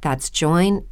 That's joinmidi.com.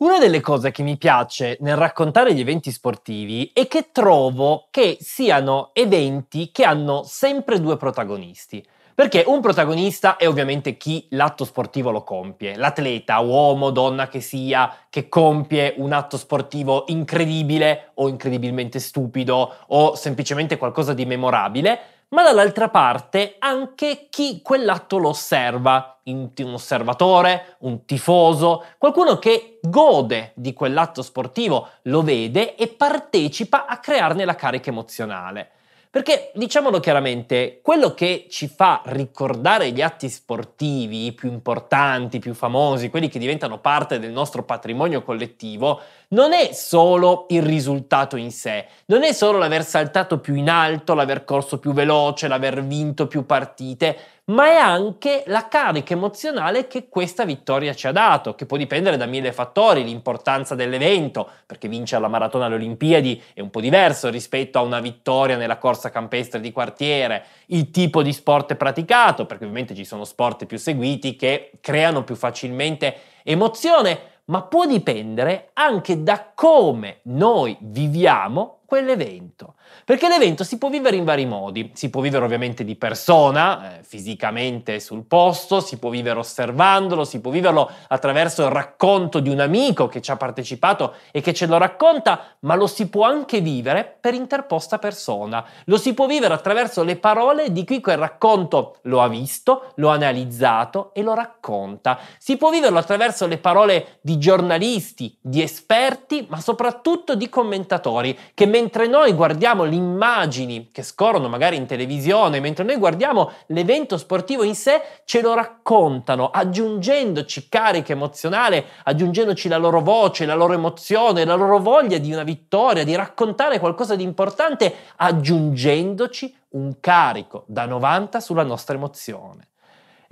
Una delle cose che mi piace nel raccontare gli eventi sportivi è che trovo che siano eventi che hanno sempre due protagonisti. Perché un protagonista è ovviamente chi l'atto sportivo lo compie, l'atleta, uomo, donna che sia, che compie un atto sportivo incredibile o incredibilmente stupido o semplicemente qualcosa di memorabile, ma dall'altra parte anche chi quell'atto lo osserva, un osservatore, un tifoso, qualcuno che gode di quell'atto sportivo, lo vede e partecipa a crearne la carica emozionale. Perché diciamolo chiaramente, quello che ci fa ricordare gli atti sportivi più importanti, più famosi, quelli che diventano parte del nostro patrimonio collettivo, non è solo il risultato in sé, non è solo l'aver saltato più in alto, l'aver corso più veloce, l'aver vinto più partite, ma è anche la carica emozionale che questa vittoria ci ha dato, che può dipendere da mille fattori, l'importanza dell'evento, perché vincere la maratona alle Olimpiadi è un po' diverso rispetto a una vittoria nella corsa campestre di quartiere, il tipo di sport praticato, perché ovviamente ci sono sport più seguiti che creano più facilmente emozione, ma può dipendere anche da come noi viviamo quell'evento. Perché l'evento si può vivere in vari modi, si può vivere ovviamente di persona, eh, fisicamente sul posto, si può vivere osservandolo, si può viverlo attraverso il racconto di un amico che ci ha partecipato e che ce lo racconta, ma lo si può anche vivere per interposta persona, lo si può vivere attraverso le parole di chi quel racconto lo ha visto, lo ha analizzato e lo racconta, si può viverlo attraverso le parole di giornalisti, di esperti, ma soprattutto di commentatori che mentre noi guardiamo l'immagine immagini che scorrono magari in televisione, mentre noi guardiamo l'evento sportivo in sé, ce lo raccontano, aggiungendoci carica emozionale, aggiungendoci la loro voce, la loro emozione, la loro voglia di una vittoria, di raccontare qualcosa di importante, aggiungendoci un carico da 90 sulla nostra emozione.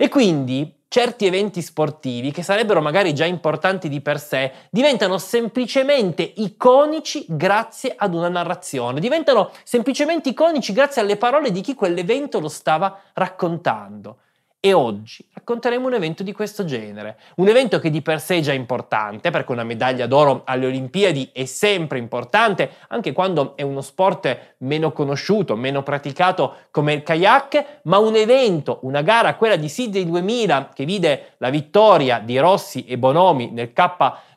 E quindi certi eventi sportivi, che sarebbero magari già importanti di per sé, diventano semplicemente iconici grazie ad una narrazione, diventano semplicemente iconici grazie alle parole di chi quell'evento lo stava raccontando. E oggi racconteremo un evento di questo genere, un evento che di per sé è già importante, perché una medaglia d'oro alle Olimpiadi è sempre importante, anche quando è uno sport meno conosciuto, meno praticato come il kayak, ma un evento, una gara, quella di Sydney 2000, che vide la vittoria di Rossi e Bonomi nel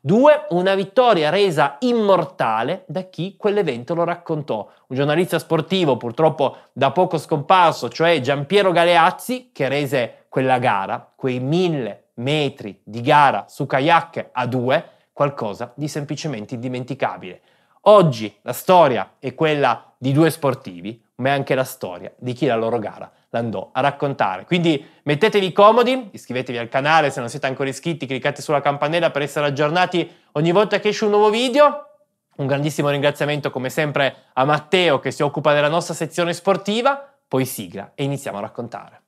K2, una vittoria resa immortale da chi quell'evento lo raccontò. Un giornalista sportivo purtroppo da poco scomparso, cioè Giampiero Galeazzi, che rese quella gara, quei mille metri di gara su kayak a due, qualcosa di semplicemente indimenticabile. Oggi la storia è quella di due sportivi, ma è anche la storia di chi la loro gara l'andò a raccontare. Quindi mettetevi comodi, iscrivetevi al canale se non siete ancora iscritti, cliccate sulla campanella per essere aggiornati ogni volta che esce un nuovo video. Un grandissimo ringraziamento come sempre a Matteo che si occupa della nostra sezione sportiva, poi sigla e iniziamo a raccontare.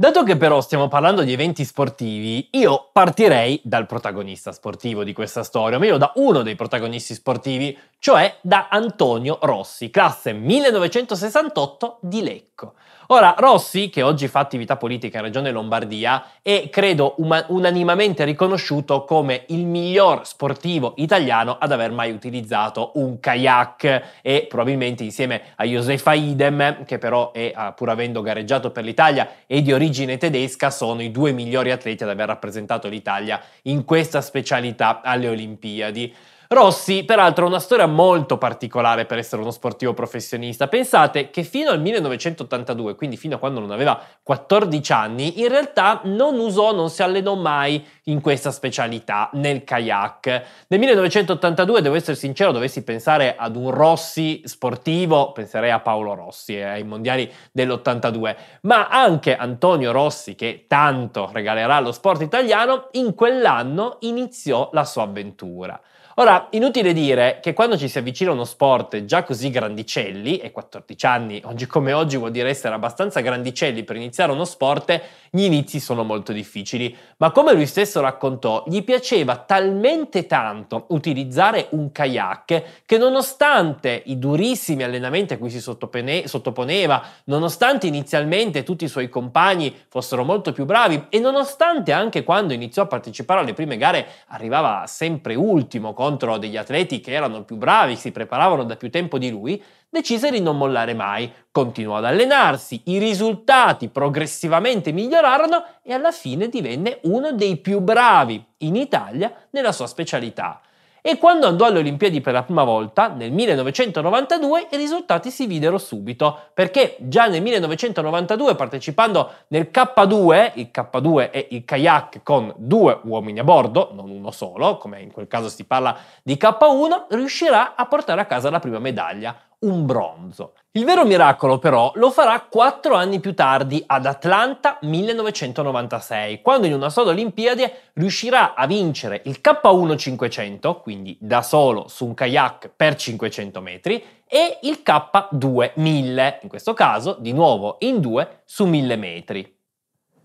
Dato che però stiamo parlando di eventi sportivi, io partirei dal protagonista sportivo di questa storia, o meglio da uno dei protagonisti sportivi, cioè da Antonio Rossi, classe 1968 di Lecco. Ora, Rossi, che oggi fa attività politica in Regione Lombardia, è credo uma- unanimamente riconosciuto come il miglior sportivo italiano ad aver mai utilizzato un kayak e probabilmente insieme a Josefa Idem, che però è, pur avendo gareggiato per l'Italia, è di origine origine tedesca sono i due migliori atleti ad aver rappresentato l'Italia in questa specialità alle Olimpiadi. Rossi, peraltro, ha una storia molto particolare per essere uno sportivo professionista. Pensate che fino al 1982, quindi fino a quando non aveva 14 anni, in realtà non usò, non si allenò mai in questa specialità, nel kayak. Nel 1982, devo essere sincero, dovessi pensare ad un Rossi sportivo, penserei a Paolo Rossi eh, ai mondiali dell'82, ma anche Antonio Rossi, che tanto regalerà allo sport italiano, in quell'anno iniziò la sua avventura. Ora, inutile dire che quando ci si avvicina a uno sport già così grandicelli, e 14 anni oggi come oggi vuol dire essere abbastanza grandicelli per iniziare uno sport, gli inizi sono molto difficili. Ma come lui stesso raccontò, gli piaceva talmente tanto utilizzare un kayak che nonostante i durissimi allenamenti a cui si sottopone- sottoponeva, nonostante inizialmente tutti i suoi compagni fossero molto più bravi e nonostante anche quando iniziò a partecipare alle prime gare arrivava sempre ultimo, contro degli atleti che erano più bravi, si preparavano da più tempo di lui, decise di non mollare mai, continuò ad allenarsi, i risultati progressivamente migliorarono e alla fine divenne uno dei più bravi in Italia nella sua specialità. E quando andò alle Olimpiadi per la prima volta, nel 1992, i risultati si videro subito, perché già nel 1992, partecipando nel K2, il K2 è il kayak con due uomini a bordo, non uno solo, come in quel caso si parla di K1, riuscirà a portare a casa la prima medaglia, un bronzo. Il vero miracolo però lo farà quattro anni più tardi ad Atlanta 1996, quando in una sola Olimpiade riuscirà a vincere il K1 500, quindi da solo su un kayak per 500 metri, e il K2 1000, in questo caso di nuovo in due su 1000 metri.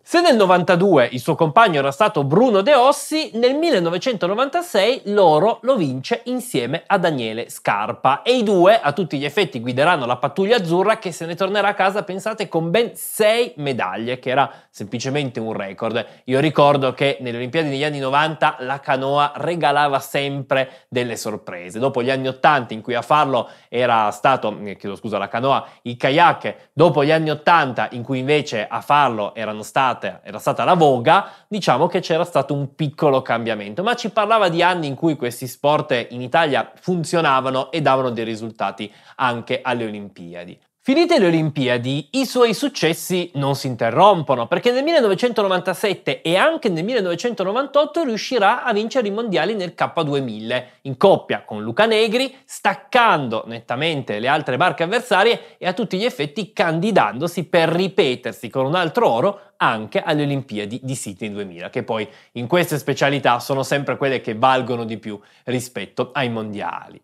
Se nel 92 il suo compagno era stato Bruno De Ossi, nel 1996 l'oro lo vince insieme a Daniele Scarpa e i due a tutti gli effetti guideranno la pattuglia azzurra che se ne tornerà a casa, pensate, con ben 6 medaglie, che era semplicemente un record. Io ricordo che nelle Olimpiadi degli anni 90 la canoa regalava sempre delle sorprese. Dopo gli anni 80 in cui a farlo era stato, eh, chiedo scusa, la canoa, il kayak, dopo gli anni 80 in cui invece a farlo erano stati stata, era stata la voga, diciamo che c'era stato un piccolo cambiamento, ma ci parlava di anni in cui questi sport in Italia funzionavano e davano dei risultati anche alle Olimpiadi. Finite le Olimpiadi, i suoi successi non si interrompono perché nel 1997 e anche nel 1998 riuscirà a vincere i mondiali nel K2000 in coppia con Luca Negri, staccando nettamente le altre barche avversarie e a tutti gli effetti candidandosi per ripetersi con un altro oro anche alle Olimpiadi di Sydney 2000, che poi in queste specialità sono sempre quelle che valgono di più rispetto ai mondiali.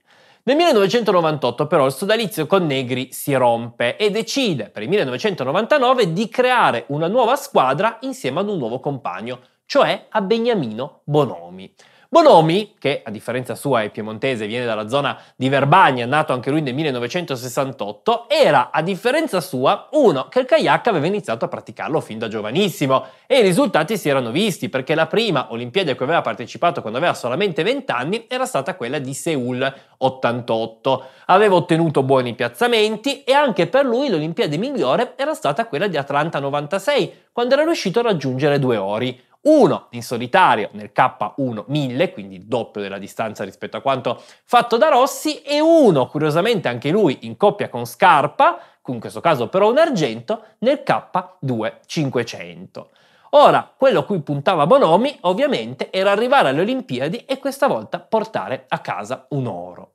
Nel 1998 però il sodalizio con Negri si rompe e decide per il 1999 di creare una nuova squadra insieme ad un nuovo compagno, cioè a Beniamino Bonomi. Bonomi, che a differenza sua è piemontese, viene dalla zona di Verbania, nato anche lui nel 1968, era a differenza sua uno che il kayak aveva iniziato a praticarlo fin da giovanissimo e i risultati si erano visti perché la prima Olimpiade a cui aveva partecipato quando aveva solamente 20 anni era stata quella di Seoul 88. Aveva ottenuto buoni piazzamenti e anche per lui l'Olimpiade migliore era stata quella di Atlanta 96, quando era riuscito a raggiungere due ori uno in solitario nel K1 1000, quindi il doppio della distanza rispetto a quanto fatto da Rossi, e uno, curiosamente anche lui, in coppia con Scarpa, in questo caso però un argento, nel K2 500. Ora, quello a cui puntava Bonomi, ovviamente, era arrivare alle Olimpiadi e questa volta portare a casa un oro.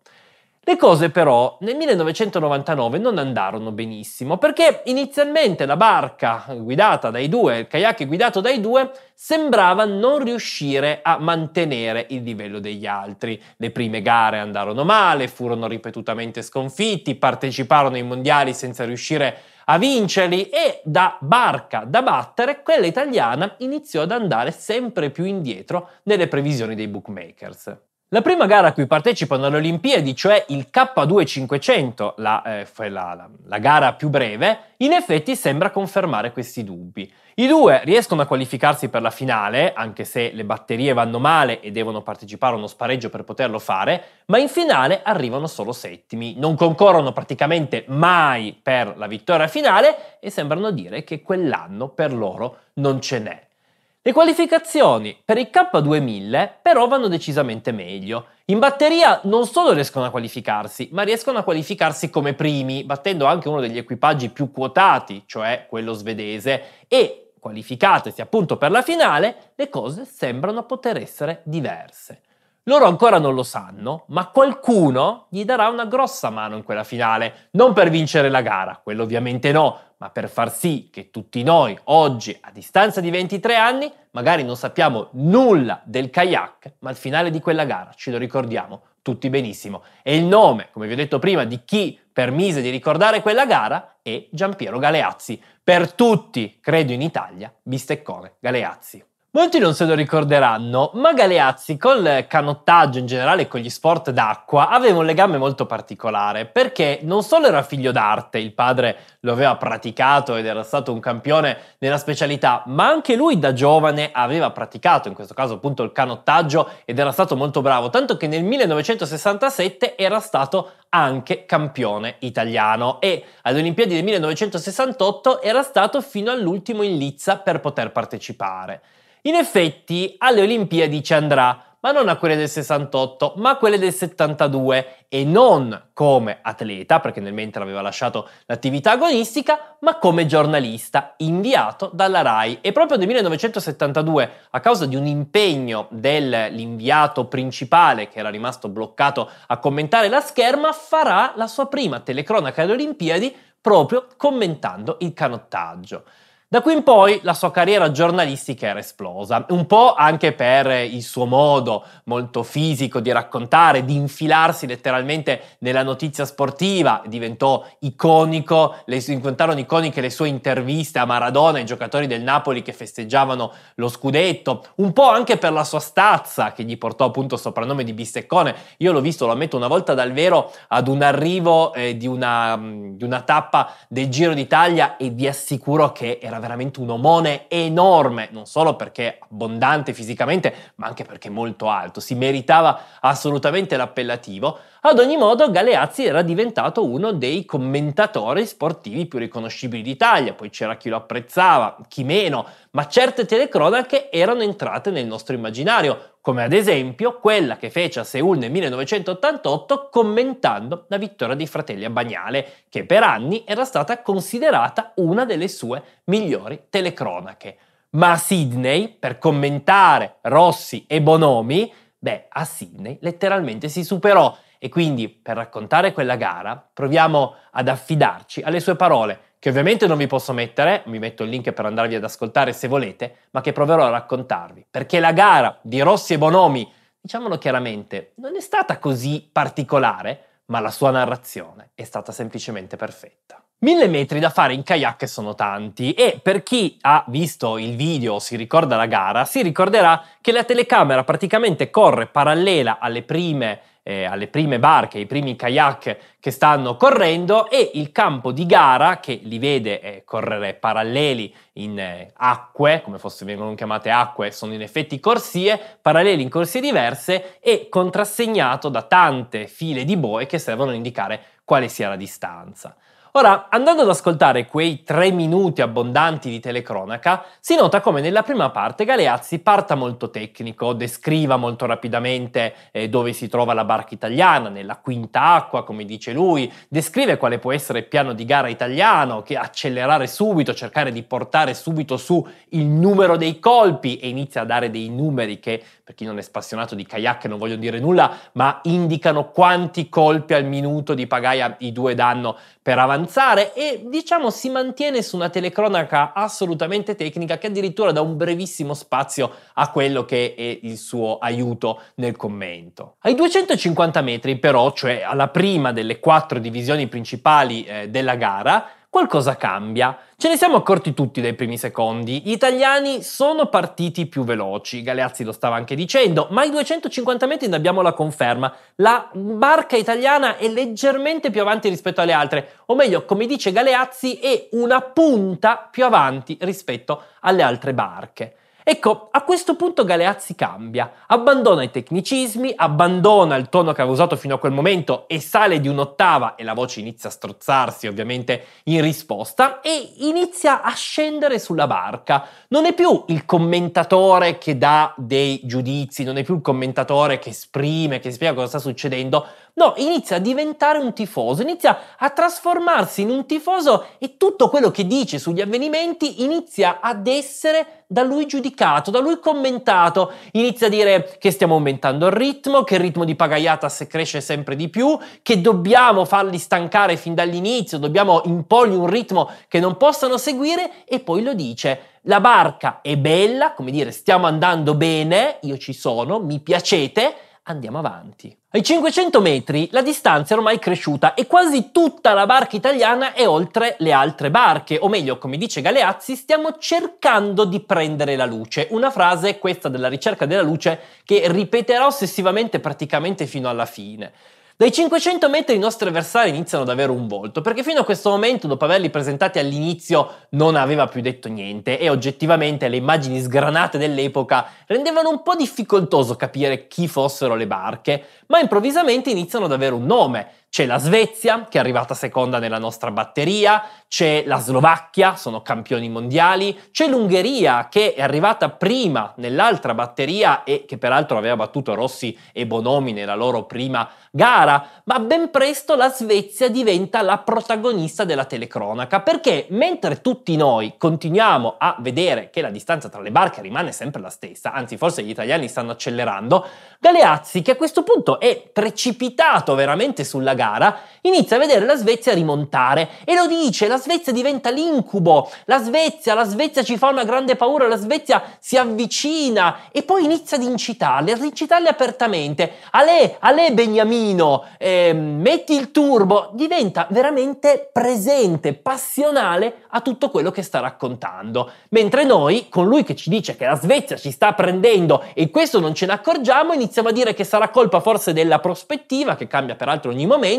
Le cose però nel 1999 non andarono benissimo perché inizialmente la barca guidata dai due, il kayak guidato dai due, sembrava non riuscire a mantenere il livello degli altri. Le prime gare andarono male, furono ripetutamente sconfitti, parteciparono ai mondiali senza riuscire a vincerli e da barca da battere quella italiana iniziò ad andare sempre più indietro nelle previsioni dei bookmakers. La prima gara a cui partecipano alle Olimpiadi, cioè il K2500, la, eh, la, la, gara più breve, in effetti sembra confermare questi dubbi. I due riescono a qualificarsi per la finale, anche se le batterie vanno male e devono partecipare a uno spareggio per poterlo fare, ma in finale arrivano solo settimi, non concorrono praticamente mai per la vittoria finale e sembrano dire che quell'anno per loro non ce n'è. Le qualificazioni per il K2000 però vanno decisamente meglio. In batteria non solo riescono a qualificarsi, ma riescono a qualificarsi come primi, battendo anche uno degli equipaggi più quotati, cioè quello svedese, e qualificatesi appunto per la finale, le cose sembrano poter essere diverse. Loro ancora non lo sanno, ma qualcuno gli darà una grossa mano in quella finale, non per vincere la gara, quello ovviamente no, ma per far sì che tutti noi oggi, a distanza di 23 anni, magari non sappiamo nulla del kayak, ma al finale di quella gara ce lo ricordiamo tutti benissimo. E il nome, come vi ho detto prima, di chi permise di ricordare quella gara è Giampiero Galeazzi. Per tutti, credo in Italia, bisteccone Galeazzi. Molti non se lo ricorderanno, ma Galeazzi col canottaggio in generale e con gli sport d'acqua aveva un legame molto particolare, perché non solo era figlio d'arte, il padre lo aveva praticato ed era stato un campione nella specialità, ma anche lui da giovane aveva praticato, in questo caso appunto il canottaggio, ed era stato molto bravo, tanto che nel 1967 era stato anche campione italiano e alle Olimpiadi del 1968 era stato fino all'ultimo in lizza per poter partecipare. In effetti alle Olimpiadi ci andrà, ma non a quelle del 68, ma a quelle del 72 e non come atleta, perché nel mentre aveva lasciato l'attività agonistica, ma come giornalista inviato dalla RAI. E proprio nel 1972, a causa di un impegno dell'inviato principale che era rimasto bloccato a commentare la scherma, farà la sua prima telecronaca alle Olimpiadi proprio commentando il canottaggio. Da qui in poi la sua carriera giornalistica era esplosa, un po' anche per il suo modo molto fisico di raccontare, di infilarsi letteralmente nella notizia sportiva, diventò iconico, le, diventarono iconiche le sue interviste a Maradona, ai giocatori del Napoli che festeggiavano lo scudetto, un po' anche per la sua stazza che gli portò appunto il soprannome di Bisteccone. Io l'ho visto, lo ammetto una volta dal vero ad un arrivo eh, di, una, di una tappa del Giro d'Italia e vi assicuro che era veramente un omone enorme, non solo perché abbondante fisicamente, ma anche perché molto alto, si meritava assolutamente l'appellativo. Ad ogni modo, Galeazzi era diventato uno dei commentatori sportivi più riconoscibili d'Italia, poi c'era chi lo apprezzava, chi meno, ma certe telecronache erano entrate nel nostro immaginario, come ad esempio quella che fece a Seul nel 1988 commentando la vittoria dei fratelli a Bagnale, che per anni era stata considerata una delle sue migliori telecronache. Ma a Sydney, per commentare Rossi e Bonomi, beh, a Sydney letteralmente si superò e quindi per raccontare quella gara proviamo ad affidarci alle sue parole, che ovviamente non vi posso mettere, vi metto il link per andarvi ad ascoltare se volete, ma che proverò a raccontarvi, perché la gara di Rossi e Bonomi, diciamolo chiaramente, non è stata così particolare, ma la sua narrazione è stata semplicemente perfetta. Mille metri da fare in kayak sono tanti e per chi ha visto il video o si ricorda la gara, si ricorderà che la telecamera praticamente corre parallela alle prime eh, alle prime barche, ai primi kayak che stanno correndo e il campo di gara che li vede eh, correre paralleli in eh, acque, come fosse, vengono chiamate acque, sono in effetti corsie, paralleli in corsie diverse e contrassegnato da tante file di boe che servono a indicare quale sia la distanza. Ora, andando ad ascoltare quei tre minuti abbondanti di telecronaca, si nota come nella prima parte Galeazzi parta molto tecnico, descriva molto rapidamente eh, dove si trova la barca italiana, nella quinta acqua, come dice lui, descrive quale può essere il piano di gara italiano, che accelerare subito, cercare di portare subito su il numero dei colpi e inizia a dare dei numeri che, per chi non è spassionato di kayak non voglio dire nulla, ma indicano quanti colpi al minuto di pagaia i due danno per avanzare e diciamo si mantiene su una telecronaca assolutamente tecnica che addirittura dà un brevissimo spazio a quello che è il suo aiuto nel commento. Ai 250 metri però, cioè alla prima delle quattro divisioni principali eh, della gara, qualcosa cambia. Ce ne siamo accorti tutti dai primi secondi. Gli italiani sono partiti più veloci, Galeazzi lo stava anche dicendo, ma ai 250 metri ne abbiamo la conferma. La barca italiana è leggermente più avanti rispetto alle altre, o meglio, come dice Galeazzi, è una punta più avanti rispetto alle altre barche. Ecco, a questo punto Galeazzi cambia, abbandona i tecnicismi, abbandona il tono che aveva usato fino a quel momento e sale di un'ottava e la voce inizia a strozzarsi ovviamente in risposta e inizia a scendere sulla barca. Non è più il commentatore che dà dei giudizi, non è più il commentatore che esprime, che spiega cosa sta succedendo, No, inizia a diventare un tifoso, inizia a trasformarsi in un tifoso e tutto quello che dice sugli avvenimenti inizia ad essere da lui giudicato, da lui commentato. Inizia a dire che stiamo aumentando il ritmo, che il ritmo di Pagaiatas cresce sempre di più, che dobbiamo farli stancare fin dall'inizio, dobbiamo imporgli un ritmo che non possano seguire e poi lo dice. La barca è bella, come dire, stiamo andando bene, io ci sono, mi piacete, andiamo avanti. Ai 500 metri la distanza è ormai cresciuta e quasi tutta la barca italiana è oltre le altre barche, o meglio, come dice Galeazzi, stiamo cercando di prendere la luce. Una frase, questa della ricerca della luce, che ripeterà ossessivamente praticamente fino alla fine. Dai 500 metri i nostri avversari iniziano ad avere un volto, perché fino a questo momento, dopo averli presentati all'inizio, non aveva più detto niente e oggettivamente le immagini sgranate dell'epoca rendevano un po' difficoltoso capire chi fossero le barche, ma improvvisamente iniziano ad avere un nome. C'è la Svezia, che è arrivata seconda nella nostra batteria, c'è la Slovacchia, sono campioni mondiali, c'è l'Ungheria, che è arrivata prima nell'altra batteria e che peraltro aveva battuto Rossi e Bonomi nella loro prima gara, ma ben presto la Svezia diventa la protagonista della telecronaca, perché mentre tutti noi continuiamo a vedere che la distanza tra le barche rimane sempre la stessa, anzi forse gli italiani stanno accelerando, Galeazzi, che a questo punto è precipitato veramente sulla gara, inizia a vedere la Svezia rimontare. E lo dice, la Svezia diventa l'incubo, la Svezia, la Svezia ci fa una grande paura, la Svezia si avvicina. E poi inizia ad incitarli, ad incitarli apertamente, Ale, Ale Beniamino, eh, metti il turbo, diventa veramente presente, passionale a tutto quello che sta raccontando, mentre noi, con lui che ci dice che la Svezia ci sta prendendo e questo non ce ne accorgiamo, iniziamo a dire che sarà colpa forse della prospettiva, che cambia peraltro ogni momento,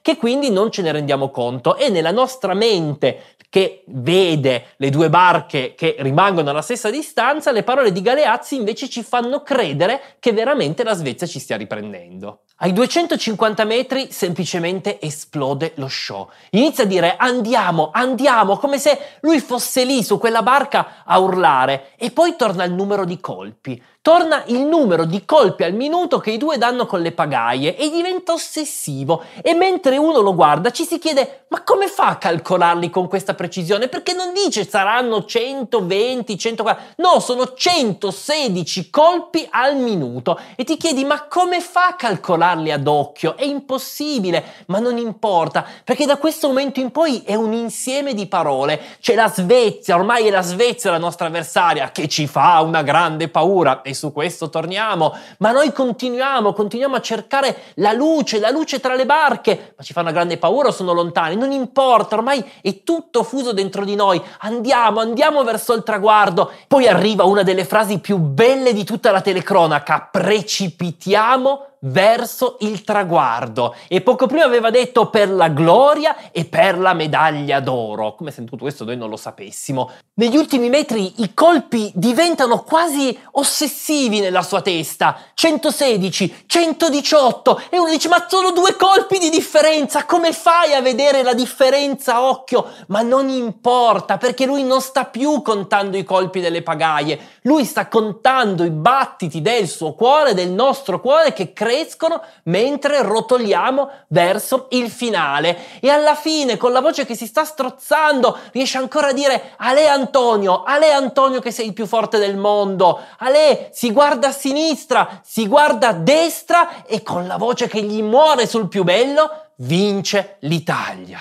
che quindi non ce ne rendiamo conto e nella nostra mente che vede le due barche che rimangono alla stessa distanza, le parole di Galeazzi invece ci fanno credere che veramente la Svezia ci stia riprendendo. Ai 250 metri semplicemente esplode lo show. Inizia a dire andiamo, andiamo, come se lui fosse lì su quella barca a urlare e poi torna il numero di colpi torna il numero di colpi al minuto che i due danno con le pagaie e diventa ossessivo. E mentre uno lo guarda ci si chiede ma come fa a calcolarli con questa precisione? Perché non dice saranno 120, 140, no sono 116 colpi al minuto. E ti chiedi ma come fa a calcolarli ad occhio? È impossibile, ma non importa perché da questo momento in poi è un insieme di parole, c'è la Svezia, ormai è la Svezia la nostra avversaria. Che ci fa una grande paura? E su questo torniamo, ma noi continuiamo, continuiamo a cercare la luce, la luce tra le barche, ma ci fa una grande paura o sono lontani, non importa, ormai è tutto fuso dentro di noi, andiamo, andiamo verso il traguardo, poi arriva una delle frasi più belle di tutta la telecronaca, precipitiamo verso il traguardo. E poco prima aveva detto per la gloria e per la medaglia d'oro, come se tutto questo noi non lo sapessimo. Negli ultimi metri i colpi diventano quasi ossessivi nella sua testa, 116, 118 e uno dice ma sono due colpi di differenza, come fai a vedere la differenza occhio? Ma non importa perché lui non sta più contando i colpi delle pagaie, lui sta contando i battiti del suo cuore, del nostro cuore che crescono mentre rotoliamo verso il finale. E alla fine, con la voce che si sta strozzando, riesce ancora a dire Ale Antonio, Ale Antonio che sei il più forte del mondo. Ale si guarda a sinistra, si guarda a destra e con la voce che gli muore sul più bello, vince l'Italia.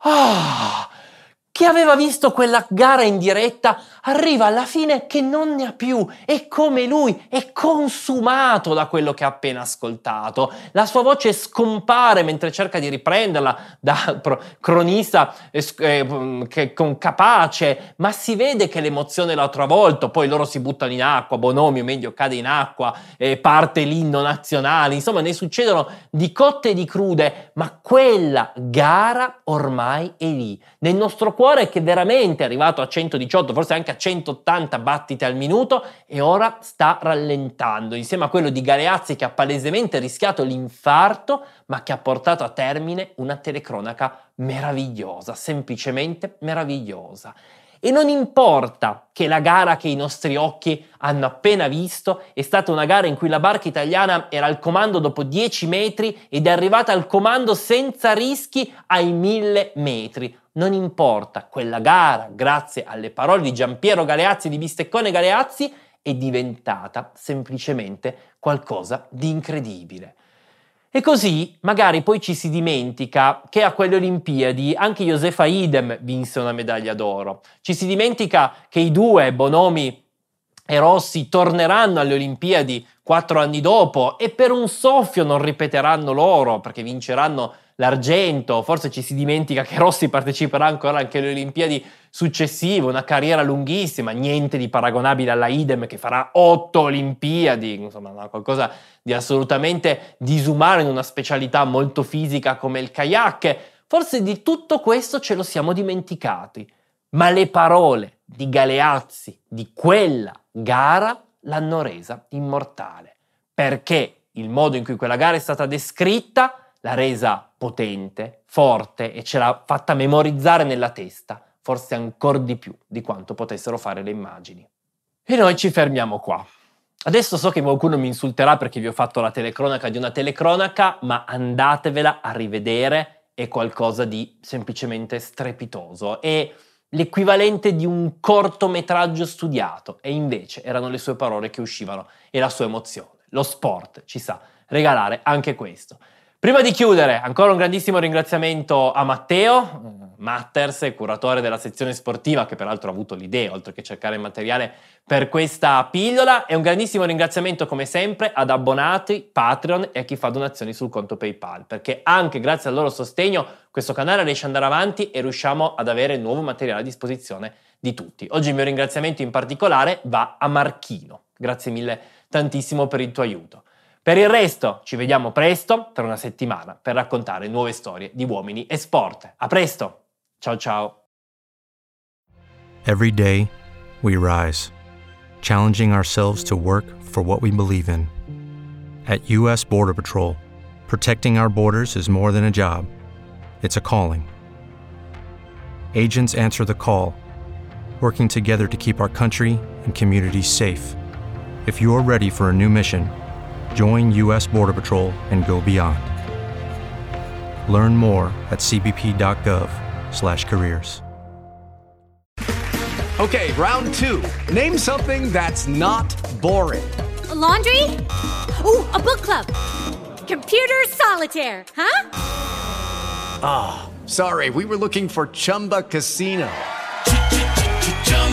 Ah! Chi aveva visto quella gara in diretta arriva alla fine che non ne ha più. E come lui è consumato da quello che ha appena ascoltato. La sua voce scompare mentre cerca di riprenderla da cronista eh, eh, che, con capace, ma si vede che l'emozione l'ha travolto, poi loro si buttano in acqua, Bonomio meglio cade in acqua, eh, parte l'inno nazionale, insomma ne succedono di cotte e di crude, ma quella gara ormai è lì, nel nostro cuore cuore che veramente è arrivato a 118, forse anche a 180 battiti al minuto e ora sta rallentando, insieme a quello di Galeazzi che ha palesemente rischiato l'infarto, ma che ha portato a termine una telecronaca meravigliosa, semplicemente meravigliosa. E non importa che la gara che i nostri occhi hanno appena visto è stata una gara in cui la barca italiana era al comando dopo 10 metri ed è arrivata al comando senza rischi ai 1000 metri. Non importa, quella gara, grazie alle parole di Giampiero Galeazzi di Bisteccone Galeazzi, è diventata semplicemente qualcosa di incredibile. E così magari poi ci si dimentica che a quelle Olimpiadi anche Josefa Idem vinse una medaglia d'oro. Ci si dimentica che i due, Bonomi e Rossi, torneranno alle Olimpiadi quattro anni dopo e per un soffio non ripeteranno loro perché vinceranno l'argento, forse ci si dimentica che Rossi parteciperà ancora anche alle Olimpiadi successive, una carriera lunghissima, niente di paragonabile alla Idem che farà otto Olimpiadi, insomma qualcosa di assolutamente disumano in una specialità molto fisica come il kayak. Forse di tutto questo ce lo siamo dimenticati, ma le parole di Galeazzi di quella gara l'hanno resa immortale, perché il modo in cui quella gara è stata descritta l'ha resa potente, forte e ce l'ha fatta memorizzare nella testa, forse ancora di più di quanto potessero fare le immagini. E noi ci fermiamo qua. Adesso so che qualcuno mi insulterà perché vi ho fatto la telecronaca di una telecronaca, ma andatevela a rivedere, è qualcosa di semplicemente strepitoso. È l'equivalente di un cortometraggio studiato e invece erano le sue parole che uscivano e la sua emozione. Lo sport ci sa regalare anche questo. Prima di chiudere, ancora un grandissimo ringraziamento a Matteo, Matters, curatore della sezione sportiva, che peraltro ha avuto l'idea, oltre che cercare materiale per questa pillola, e un grandissimo ringraziamento come sempre ad abbonati, Patreon e a chi fa donazioni sul conto PayPal, perché anche grazie al loro sostegno questo canale riesce ad andare avanti e riusciamo ad avere nuovo materiale a disposizione di tutti. Oggi il mio ringraziamento in particolare va a Marchino. Grazie mille tantissimo per il tuo aiuto. Per il resto ci vediamo presto, tra una settimana, per raccontare nuove storie di uomini e sport. A presto! Ciao ciao! Every day we rise, challenging ourselves to work for what we believe in. At US Border Patrol, protecting our borders is more than a job. It's a calling. Agents answer the call, working together to keep our country and communities safe. If you're ready for a new mission, Join U.S. Border Patrol and go beyond. Learn more at cbp.gov/careers. Okay, round two. Name something that's not boring. A laundry. Ooh, a book club. Computer solitaire. Huh? Ah, oh, sorry. We were looking for Chumba Casino.